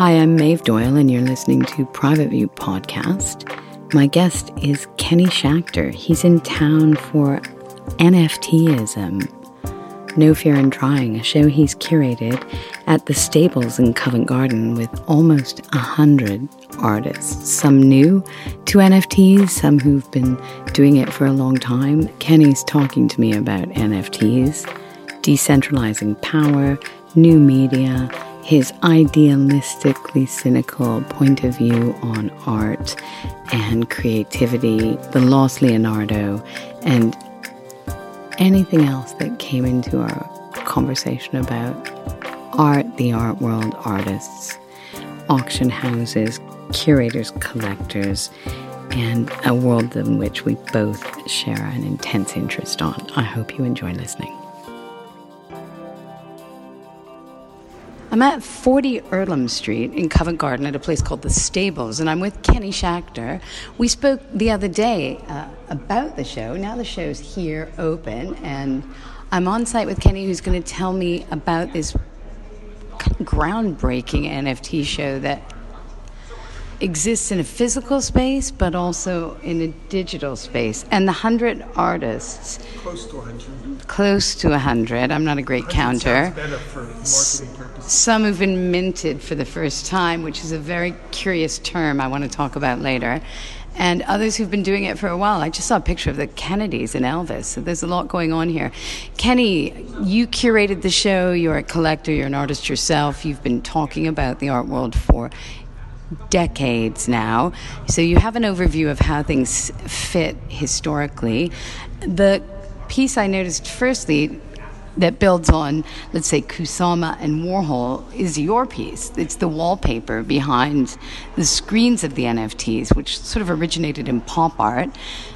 Hi, I'm Maeve Doyle, and you're listening to Private View Podcast. My guest is Kenny Schachter. He's in town for NFTism. No Fear in Trying, a show he's curated at the Stables in Covent Garden with almost a hundred artists, some new to NFTs, some who've been doing it for a long time. Kenny's talking to me about NFTs, decentralizing power, new media, his idealistically cynical point of view on art and creativity, the lost Leonardo, and anything else that came into our conversation about art, the art world, artists, auction houses, curators, collectors, and a world in which we both share an intense interest on. I hope you enjoy listening. I'm at 40 Earlham Street in Covent Garden at a place called The Stables, and I'm with Kenny Schachter. We spoke the other day uh, about the show. Now the show's here, open, and I'm on site with Kenny, who's going to tell me about this groundbreaking NFT show that exists in a physical space, but also in a digital space. And the 100 artists. Close to 100. Close to 100. I'm not a great counter. better for marketing. Some who've been minted for the first time, which is a very curious term I want to talk about later. And others who've been doing it for a while. I just saw a picture of the Kennedys and Elvis. So there's a lot going on here. Kenny, you curated the show. You're a collector. You're an artist yourself. You've been talking about the art world for decades now. So you have an overview of how things fit historically. The piece I noticed firstly that builds on, let's say, Kusama and Warhol is your piece. It's the wallpaper behind the screens of the NFTs, which sort of originated in pop art.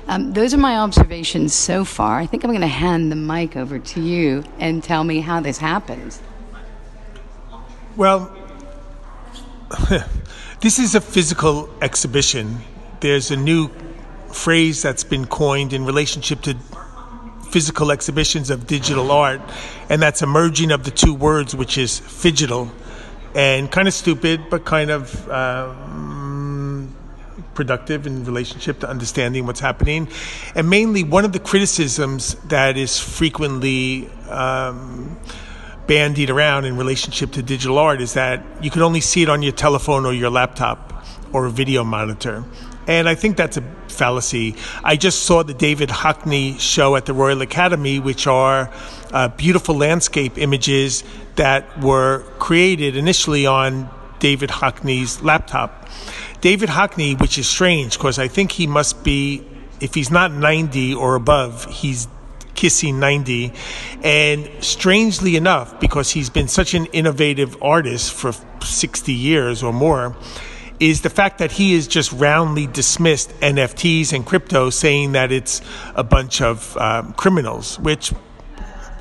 Um, those are my observations so far. I think I'm going to hand the mic over to you and tell me how this happened. Well, this is a physical exhibition. There's a new phrase that's been coined in relationship to physical exhibitions of digital art, and that's a merging of the two words, which is phygital, and kind of stupid, but kind of um, productive in relationship to understanding what's happening. And mainly, one of the criticisms that is frequently um, bandied around in relationship to digital art is that you can only see it on your telephone or your laptop or a video monitor. And I think that's a fallacy. I just saw the David Hockney show at the Royal Academy, which are uh, beautiful landscape images that were created initially on David Hockney's laptop. David Hockney, which is strange because I think he must be, if he's not 90 or above, he's kissing 90. And strangely enough, because he's been such an innovative artist for 60 years or more, is the fact that he has just roundly dismissed NFTs and crypto, saying that it's a bunch of um, criminals, which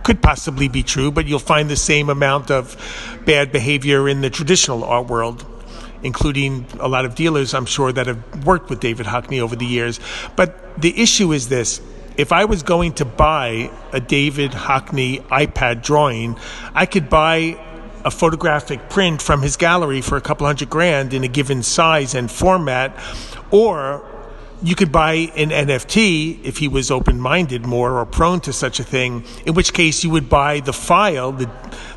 could possibly be true, but you'll find the same amount of bad behavior in the traditional art world, including a lot of dealers, I'm sure, that have worked with David Hockney over the years. But the issue is this if I was going to buy a David Hockney iPad drawing, I could buy a photographic print from his gallery for a couple hundred grand in a given size and format, or you could buy an NFT if he was open minded more or prone to such a thing, in which case you would buy the file, the,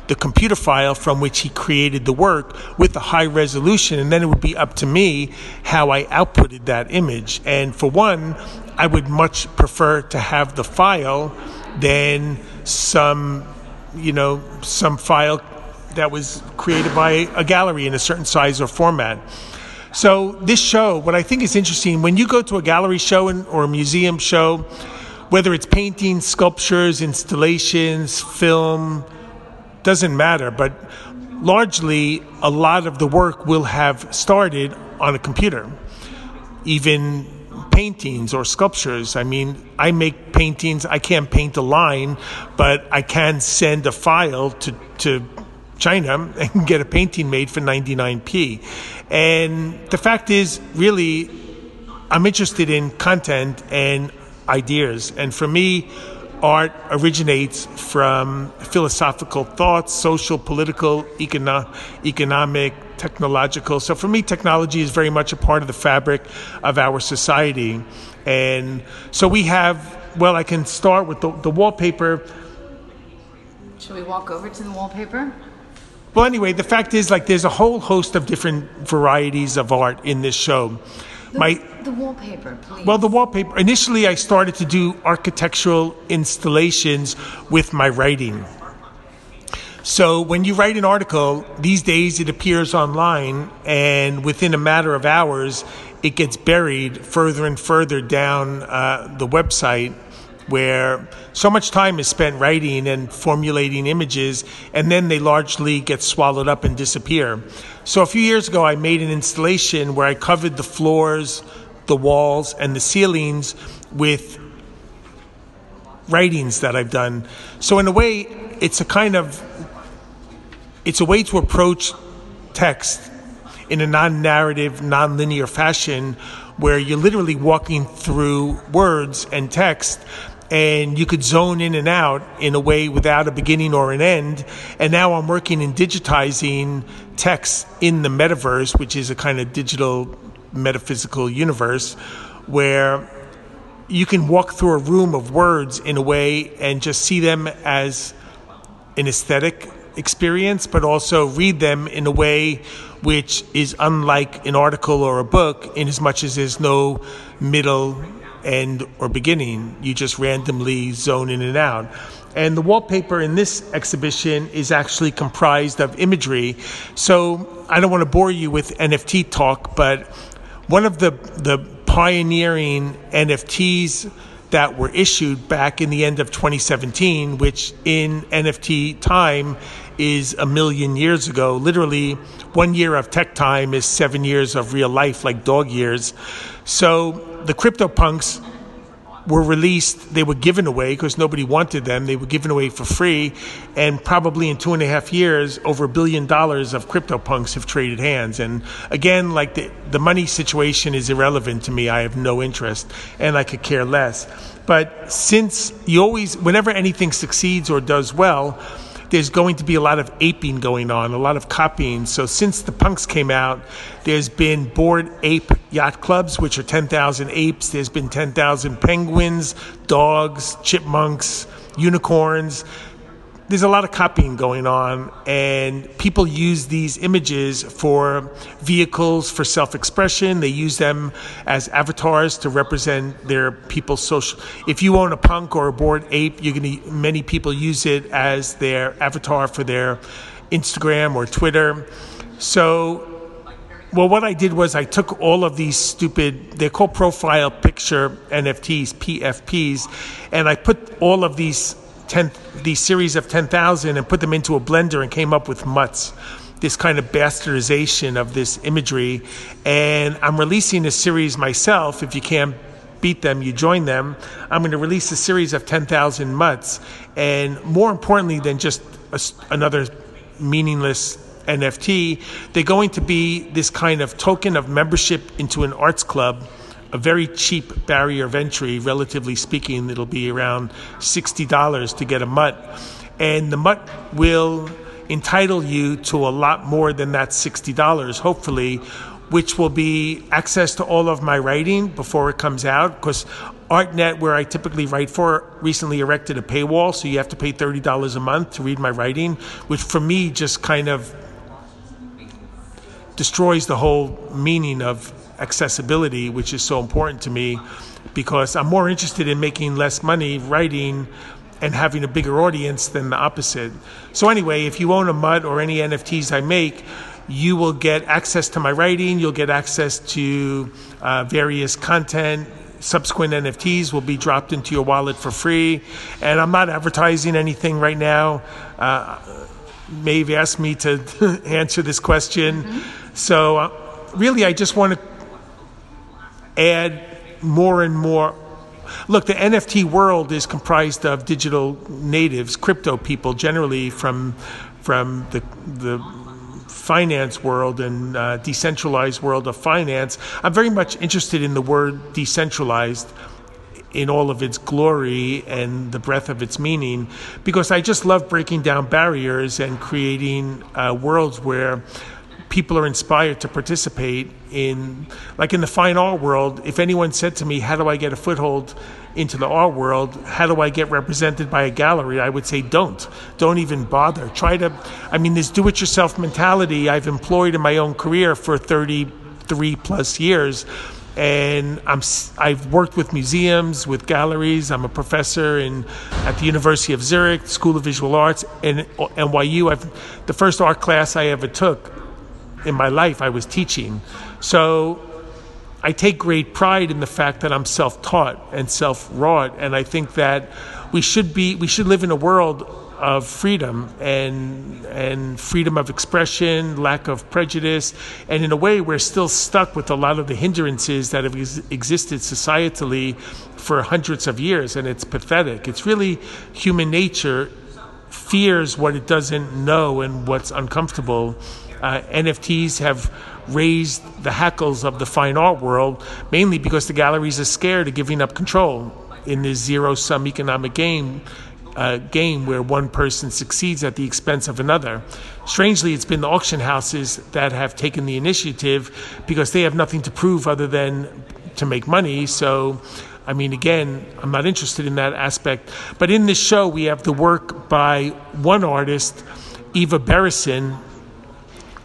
the computer file from which he created the work with a high resolution, and then it would be up to me how I outputted that image. And for one, I would much prefer to have the file than some, you know, some file that was created by a gallery in a certain size or format. So this show, what I think is interesting, when you go to a gallery show or a museum show, whether it's paintings, sculptures, installations, film, doesn't matter, but largely a lot of the work will have started on a computer. Even paintings or sculptures. I mean, I make paintings. I can't paint a line, but I can send a file to, to China and get a painting made for 99p. And the fact is, really, I'm interested in content and ideas. And for me, art originates from philosophical thoughts, social, political, econo- economic, technological. So for me, technology is very much a part of the fabric of our society. And so we have, well, I can start with the, the wallpaper. Should we walk over to the wallpaper? Well, anyway, the fact is, like, there's a whole host of different varieties of art in this show. The, My the wallpaper, please. Well, the wallpaper. Initially, I started to do architectural installations with my writing. So when you write an article, these days it appears online, and within a matter of hours, it gets buried further and further down uh, the website where so much time is spent writing and formulating images, and then they largely get swallowed up and disappear. So a few years ago, I made an installation where I covered the floors, the walls, and the ceilings with writings that I've done. So in a way, it's a kind of it's a way to approach text in a non-narrative, non-linear fashion where you're literally walking through words and text and you could zone in and out in a way without a beginning or an end. And now I'm working in digitizing text in the metaverse, which is a kind of digital metaphysical universe where you can walk through a room of words in a way and just see them as an aesthetic experience, but also read them in a way which is unlike an article or a book, in as much as there's no middle end or beginning. You just randomly zone in and out. And the wallpaper in this exhibition is actually comprised of imagery. So I don't want to bore you with NFT talk, but one of the, the pioneering NFTs that were issued back in the end of 2017, which in NFT time is a million years ago. Literally, one year of tech time is seven years of real life, like dog years. So the CryptoPunks were released, they were given away because nobody wanted them. They were given away for free. And probably in two and a half years, over a billion dollars of CryptoPunks have traded hands. And again, like the, the money situation is irrelevant to me. I have no interest and I could care less. But since you always, whenever anything succeeds or does well, there's going to be a lot of aping going on, a lot of copying. So since the punks came out, there's been bored Ape yacht clubs, which are 10,000 apes. There's been 10,000 penguins, dogs, chipmunks, unicorns there's a lot of copying going on, and people use these images for vehicles for self expression. They use them as avatars to represent their people's social. If you own a punk or a bored ape, you're going to, many people use it as their avatar for their Instagram or Twitter. So, well, what I did was I took all of these stupid, they're called profile picture NFTs, PFPs, and I put all of these 10, these series of 10,000 and put them into a blender and came up with Mutts, this kind of bastardization of this imagery. And I'm releasing a series myself. If you can't beat them, you join them. I'm going to release a series of 10,000 Mutts. And more importantly than just a, another meaningless NFT, they're going to be this kind of token of membership into an arts club a very cheap barrier of entry, relatively speaking. It'll be around $60 to get a mutt. And the mutt will entitle you to a lot more than that $60, hopefully, which will be access to all of my writing before it comes out. Because ArtNet, where I typically write for, recently erected a paywall, so you have to pay $30 a month to read my writing, which for me just kind of destroys the whole meaning of accessibility, which is so important to me because I'm more interested in making less money writing and having a bigger audience than the opposite. So, anyway, if you own a Mutt or any NFTs I make, you will get access to my writing, you'll get access to uh, various content. Subsequent NFTs will be dropped into your wallet for free. And I'm not advertising anything right now. Uh, Maeve asked me to answer this question. Mm-hmm. So, uh, really, I just want to add more and more. Look, the NFT world is comprised of digital natives, crypto people, generally from from the the finance world and uh, decentralized world of finance. I'm very much interested in the word decentralized in all of its glory and the breadth of its meaning because I just love breaking down barriers and creating uh, worlds where people are inspired to participate in like in the fine art world if anyone said to me how do i get a foothold into the art world how do i get represented by a gallery i would say don't don't even bother try to i mean this do it yourself mentality i've employed in my own career for 33 plus years and I'm I've worked with museums, with galleries. I'm a professor in at the University of Zurich School of Visual Arts and uh, NYU. I've the first art class I ever took in my life I was teaching. So I take great pride in the fact that I'm self-taught and self-wrought, and I think that we should be we should live in a world of freedom and and freedom of expression, lack of prejudice, and in a way we're still stuck with a lot of the hindrances that have ex- existed societally for hundreds of years, and it's pathetic. It's really human nature fears what it doesn't know and what's uncomfortable uh, NFTs have raised the hackles of the fine art world, mainly because the galleries are scared of giving up control in this zero sum economic game. Uh, game where one person succeeds at the expense of another. Strangely, it's been the auction houses that have taken the initiative because they have nothing to prove other than to make money. So, I mean, again, I'm not interested in that aspect. But in this show, we have the work by one artist, Eva Beresin,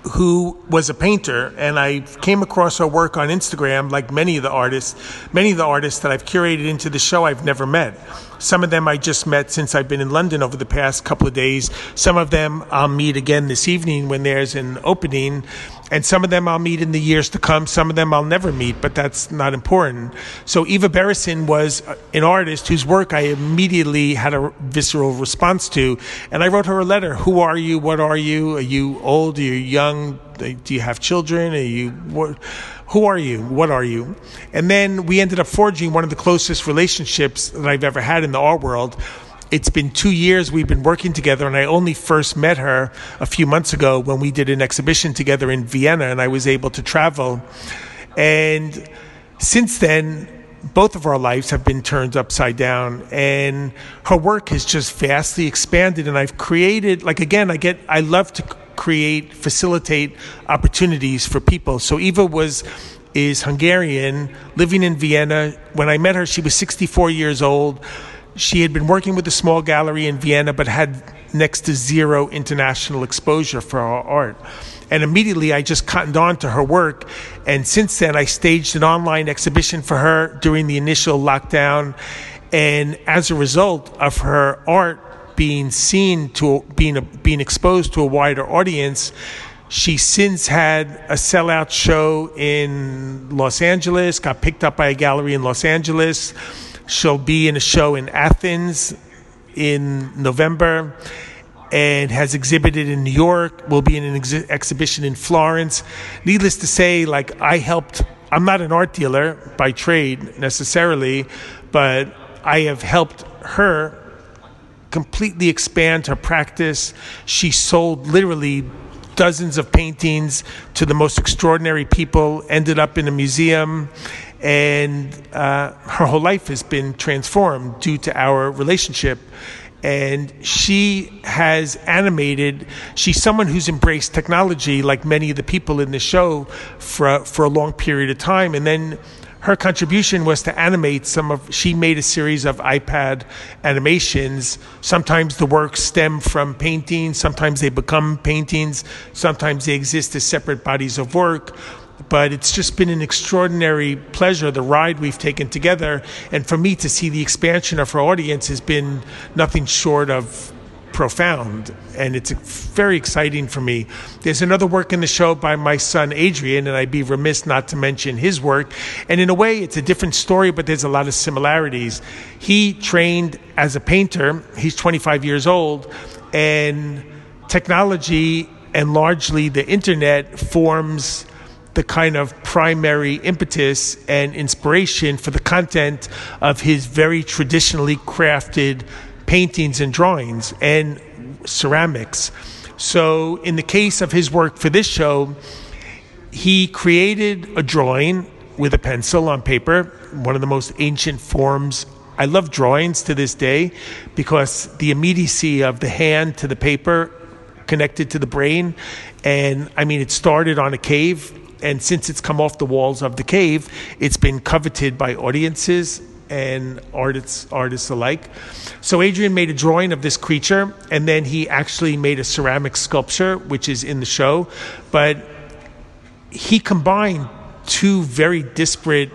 who was a painter, and I came across her work on Instagram, like many of the artists. Many of the artists that I've curated into the show I've never met. Some of them I just met since I've been in London over the past couple of days. Some of them I'll meet again this evening when there's an opening. And some of them I'll meet in the years to come. Some of them I'll never meet, but that's not important. So Eva Beresin was an artist whose work I immediately had a visceral response to. And I wrote her a letter. Who are you? What are you? Are you old? Are you young? Do you have children? Are you what? who are you? What are you? And then we ended up forging one of the closest relationships that I've ever had in the art world. It's been two years we've been working together, and I only first met her a few months ago when we did an exhibition together in Vienna, and I was able to travel. And since then, both of our lives have been turned upside down and her work has just vastly expanded and i've created like again i get i love to create, facilitate opportunities for people. So Eva was is Hungarian, living in Vienna. When I met her, she was 64 years old. She had been working with a small gallery in Vienna, but had next to zero international exposure for her art. And immediately I just cottoned on to her work. And since then, I staged an online exhibition for her during the initial lockdown. And as a result of her art being seen to being a, being exposed to a wider audience. She since had a sellout show in Los Angeles, got picked up by a gallery in Los Angeles. She'll be in a show in Athens in November and has exhibited in New York, will be in an ex- exhibition in Florence. Needless to say, like I helped, I'm not an art dealer by trade necessarily, but I have helped her completely expand her practice. She sold literally dozens of paintings to the most extraordinary people, ended up in a museum, and uh, her whole life has been transformed due to our relationship. And she has animated, she's someone who's embraced technology like many of the people in the show for, for a long period of time. And then her contribution was to animate some of she made a series of ipad animations sometimes the works stem from paintings sometimes they become paintings sometimes they exist as separate bodies of work but it's just been an extraordinary pleasure the ride we've taken together and for me to see the expansion of her audience has been nothing short of profound and it's very exciting for me. There's another work in the show by my son Adrian, and I'd be remiss not to mention his work. And in a way, it's a different story, but there's a lot of similarities. He trained as a painter, he's 25 years old, and technology and largely the internet forms the kind of primary impetus and inspiration for the content of his very traditionally crafted paintings and drawings and ceramics. So, in the case of his work for this show, he created a drawing with a pencil on paper, one of the most ancient forms. I love drawings to this day because the immediacy of the hand to the paper connected to the brain. And I mean, it started on a cave, and since it's come off the walls of the cave, it's been coveted by audiences and artists artists alike. So Adrian made a drawing of this creature, and then he actually made a ceramic sculpture, which is in the show. But he combined two very disparate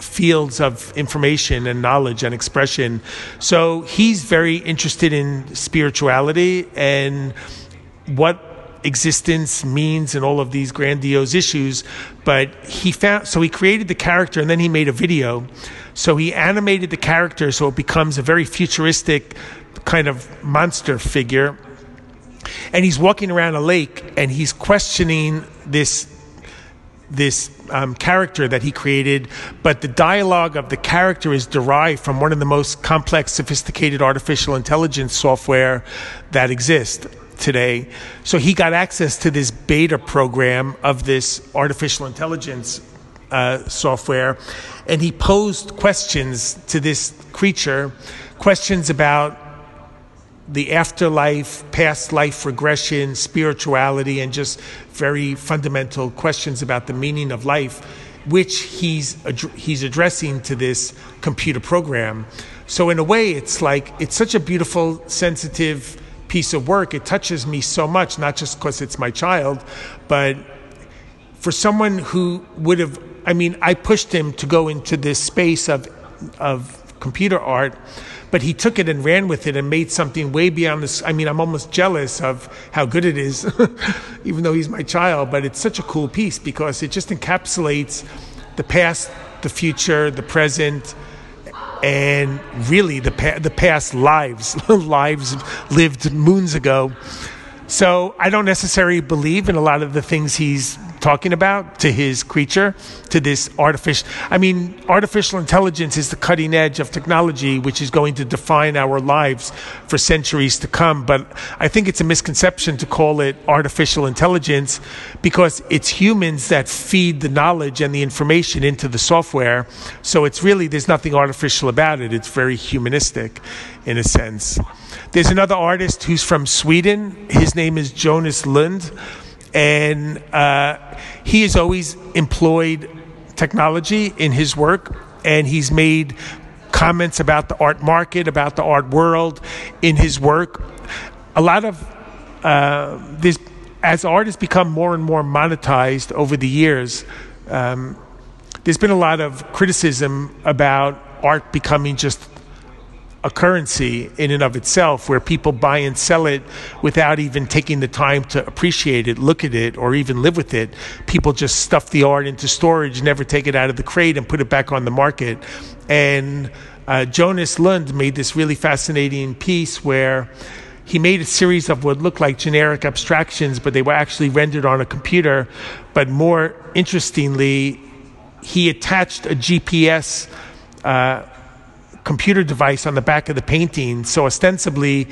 fields of information and knowledge and expression. So he's very interested in spirituality and what existence means and all of these grandiose issues. But he found, so he created the character and then he made a video. So he animated the character so it becomes a very futuristic kind of monster figure. And he's walking around a lake and he's questioning this this um, character that he created, but the dialogue of the character is derived from one of the most complex, sophisticated artificial intelligence software that exists today. So he got access to this beta program of this artificial intelligence uh, software, and he posed questions to this creature, questions about the afterlife, past life regression, spirituality, and just very fundamental questions about the meaning of life, which he's ad- he's addressing to this computer program. So in a way, it's like it's such a beautiful, sensitive piece of work. It touches me so much, not just because it's my child, but for someone who would have. I mean, I pushed him to go into this space of of computer art but he took it and ran with it and made something way beyond this. I mean, I'm almost jealous of how good it is, even though he's my child. But it's such a cool piece because it just encapsulates the past, the future, the present, and really the pa- the past lives, lives lived moons ago. So I don't necessarily believe in a lot of the things he's talking about to his creature, to this artificial. I mean, artificial intelligence is the cutting edge of technology, which is going to define our lives for centuries to come. But I think it's a misconception to call it artificial intelligence because it's humans that feed the knowledge and the information into the software. So it's really, there's nothing artificial about it. It's very humanistic in a sense. There's another artist who's from Sweden. His name is Jonas Lund and uh, he has always employed technology in his work, and he's made comments about the art market, about the art world in his work. A lot of uh, this, as art has become more and more monetized over the years, um, there's been a lot of criticism about art becoming just a currency in and of itself where people buy and sell it without even taking the time to appreciate it, look at it, or even live with it. People just stuff the art into storage, never take it out of the crate and put it back on the market. And uh, Jonas Lund made this really fascinating piece where he made a series of what looked like generic abstractions, but they were actually rendered on a computer. But more interestingly, he attached a GPS. Uh, computer device on the back of the painting. So ostensibly,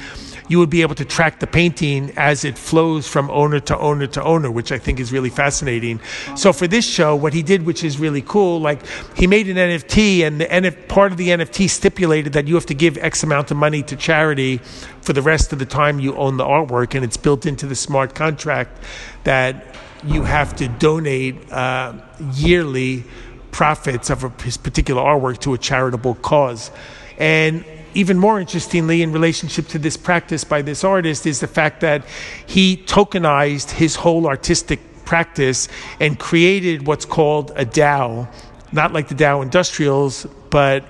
you would be able to track the painting as it flows from owner to owner to owner, which I think is really fascinating. So for this show, what he did, which is really cool, like he made an NFT, and the NF, part of the NFT stipulated that you have to give X amount of money to charity for the rest of the time you own the artwork, and it's built into the smart contract that you have to donate uh, yearly profits of a, his particular artwork to a charitable cause. And even more interestingly, in relationship to this practice by this artist, is the fact that he tokenized his whole artistic practice and created what's called a DAO, not like the Dow Industrials, but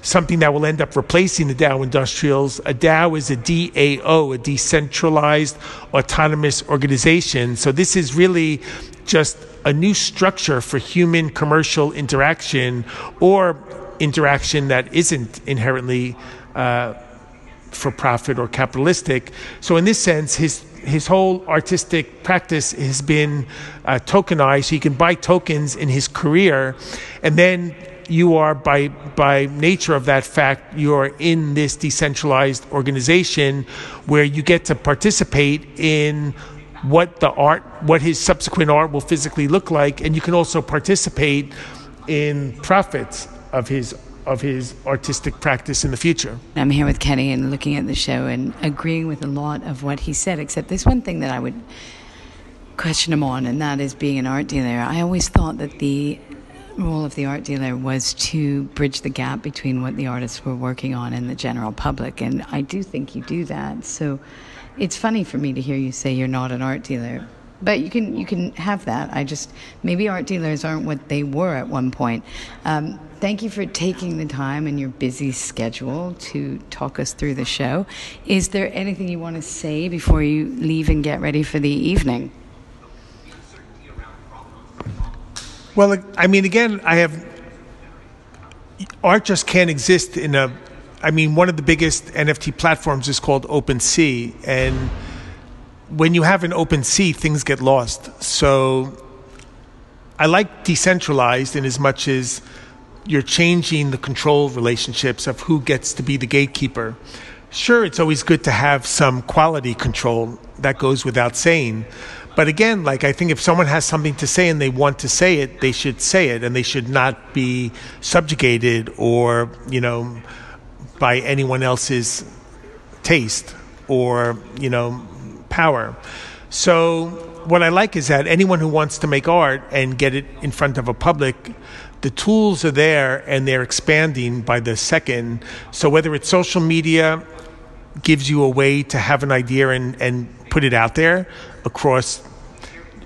something that will end up replacing the Dow Industrials. A DAO is a DAO, a decentralized autonomous organization. So this is really just a new structure for human commercial interaction or interaction that isn't inherently uh, for profit or capitalistic. So in this sense, his his whole artistic practice has been uh, tokenized. So you can buy tokens in his career, and then you are by by nature of that fact you are in this decentralized organization where you get to participate in what the art, what his subsequent art will physically look like, and you can also participate in profits of his of his artistic practice in the future. I'm here with Kenny and looking at the show and agreeing with a lot of what he said, except there's one thing that I would question him on, and that is being an art dealer. I always thought that the role of the art dealer was to bridge the gap between what the artists were working on and the general public, and I do think you do that. So it's funny for me to hear you say you're not an art dealer. But you can you can have that. I just maybe art dealers aren't what they were at one point. Um, thank you for taking the time in your busy schedule to talk us through the show. Is there anything you want to say before you leave and get ready for the evening? Well, I mean, again, I have art just can't exist in a. I mean, one of the biggest NFT platforms is called OpenSea, and when you have an OpenSea, things get lost. So I like decentralized in as much as you're changing the control relationships of who gets to be the gatekeeper. Sure, it's always good to have some quality control. That goes without saying. But again, like I think if someone has something to say and they want to say it, they should say it and they should not be subjugated or, you know, by anyone else's taste or, you know, power. So what I like is that anyone who wants to make art and get it in front of a public, the tools are there and they're expanding by the second. So whether it's social media gives you a way to have an idea and, and put it out there across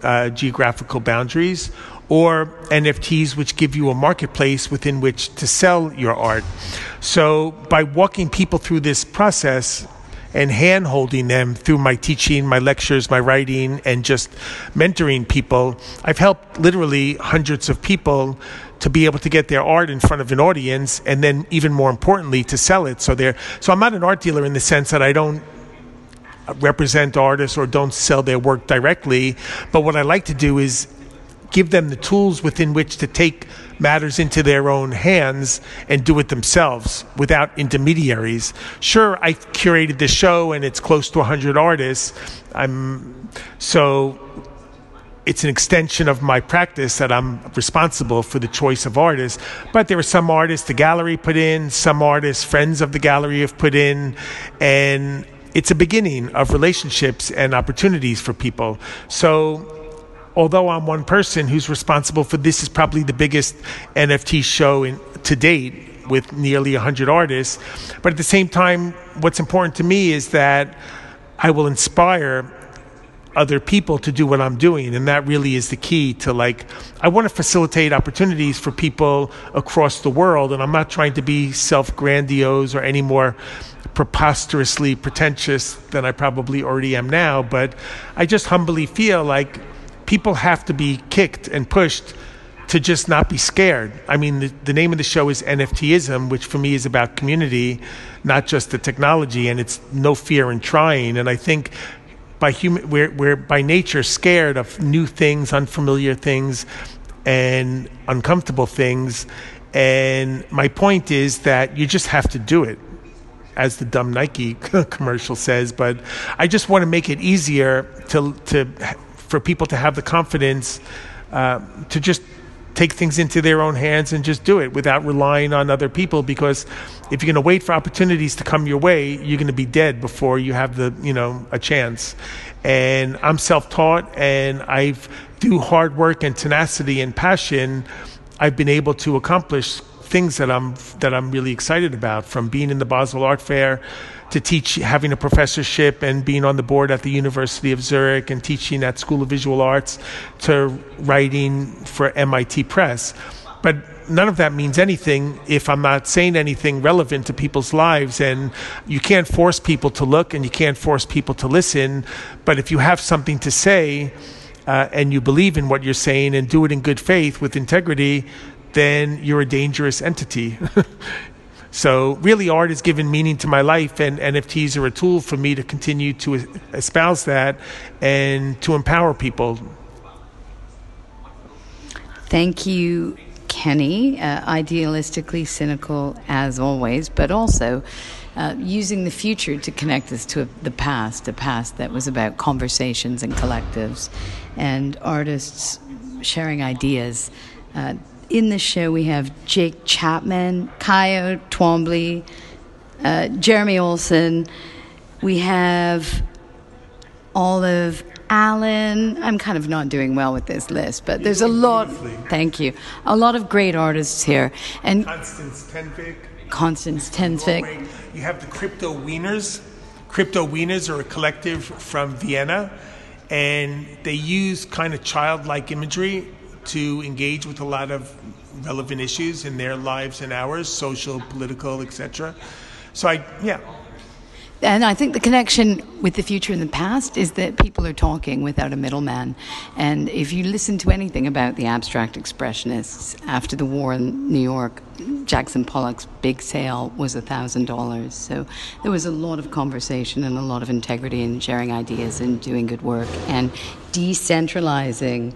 uh, geographical boundaries, or NFTs, which give you a marketplace within which to sell your art. So, by walking people through this process and hand holding them through my teaching, my lectures, my writing, and just mentoring people, I've helped literally hundreds of people to be able to get their art in front of an audience and then even more importantly to sell it so so I'm not an art dealer in the sense that I don't represent artists or don't sell their work directly. But what I like to do is give them the tools within which to take matters into their own hands and do it themselves without intermediaries. Sure, I curated this show and it's close to 100 artists. I'm so it's an extension of my practice that I'm responsible for the choice of artists. But there are some artists the gallery put in, some artists friends of the gallery have put in, and it's a beginning of relationships and opportunities for people. So, although I'm one person who's responsible for this, is probably the biggest NFT show in, to date with nearly 100 artists. But at the same time, what's important to me is that I will inspire other people to do what I'm doing. And that really is the key to like, I want to facilitate opportunities for people across the world. And I'm not trying to be self grandiose or any more preposterously pretentious than I probably already am now, but I just humbly feel like people have to be kicked and pushed to just not be scared. I mean, the, the name of the show is NFTism, which for me is about community, not just the technology, and it's no fear in trying. And I think by human, we're, we're by nature scared of new things, unfamiliar things, and uncomfortable things. And my point is that you just have to do it as the dumb Nike commercial says, but I just want to make it easier to to for people to have the confidence uh, to just take things into their own hands and just do it without relying on other people because if you're going to wait for opportunities to come your way you're going to be dead before you have the you know a chance. And i'm self-taught and i've through hard work and tenacity and passion i've been able to accomplish things that I'm that I'm really excited about, from being in the Basel Art Fair to teach, having a professorship and being on the board at the University of Zurich and teaching at School of Visual Arts, to writing for MIT Press. But none of that means anything if I'm not saying anything relevant to people's lives. And you can't force people to look and you can't force people to listen. But if you have something to say, uh, and you believe in what you're saying and do it in good faith with integrity, then you're a dangerous entity. so, really, art has given meaning to my life, and NFTs are a tool for me to continue to espouse that and to empower people. Thank you, Kenny, uh, idealistically cynical as always, but also uh, using the future to connect us to the past, a past that was about conversations and collectives and artists sharing ideas. Uh, in the show, we have Jake Chapman, Kaya Twombly, uh, Jeremy Olson. We have Olive Allen. I'm kind of not doing well with this list, but there's a lot. Thank you. A lot of great artists here, and Constance Tenvik. Constance Tenvik. You have the Crypto Wieners. Crypto Wieners are a collective from Vienna, and they use kind of childlike imagery to engage with a lot of relevant issues in their lives and ours, social, political, etc. So I, yeah, and I think the connection with the future and the past is that people are talking without a middleman. And if you listen to anything about the abstract expressionists after the war in New York, Jackson Pollock's big sale was $1,000. So there was a lot of conversation and a lot of integrity in sharing ideas and doing good work and decentralizing.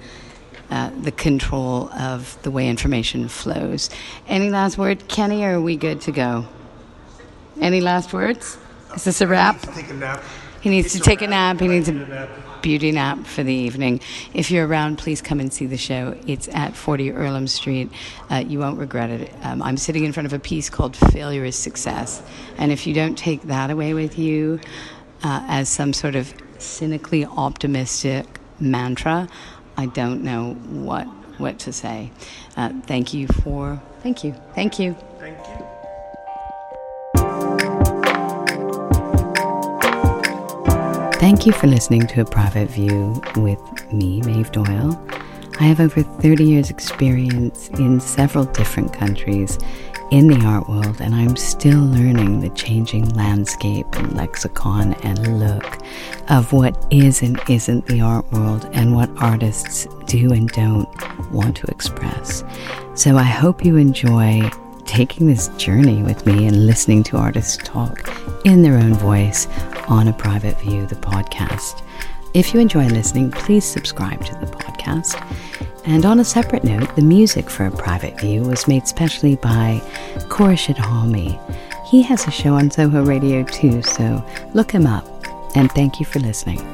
Uh, the control of the way information flows. Any last word, Kenny, or are we good to go? Any last words? Is this a wrap? He needs to take a nap. He needs to take a nap. He needs a beauty nap for the evening. If you're around, please come and see the show. It's at 40 Earlham Street. Uh, you won't regret it. Um, I'm sitting in front of a piece called Failure is Success. And if you don't take that away with you uh, as some sort of cynically optimistic mantra, I don't know what, what to say. Uh, thank you for, thank you, thank you. Thank you. Thank you for listening to A Private View with me, Maeve Doyle. I have over 30 years' experience in several different countries in the art world, and I'm still learning the changing landscape and lexicon and look of what is and isn't the art world and what artists do and don't want to express. So I hope you enjoy taking this journey with me and listening to artists talk in their own voice on A Private View, the podcast. If you enjoy listening, please subscribe to the podcast. And on a separate note, the music for A Private View was made specially by Khorshid Halmi. He has a show on Soho Radio too, so look him up. And thank you for listening.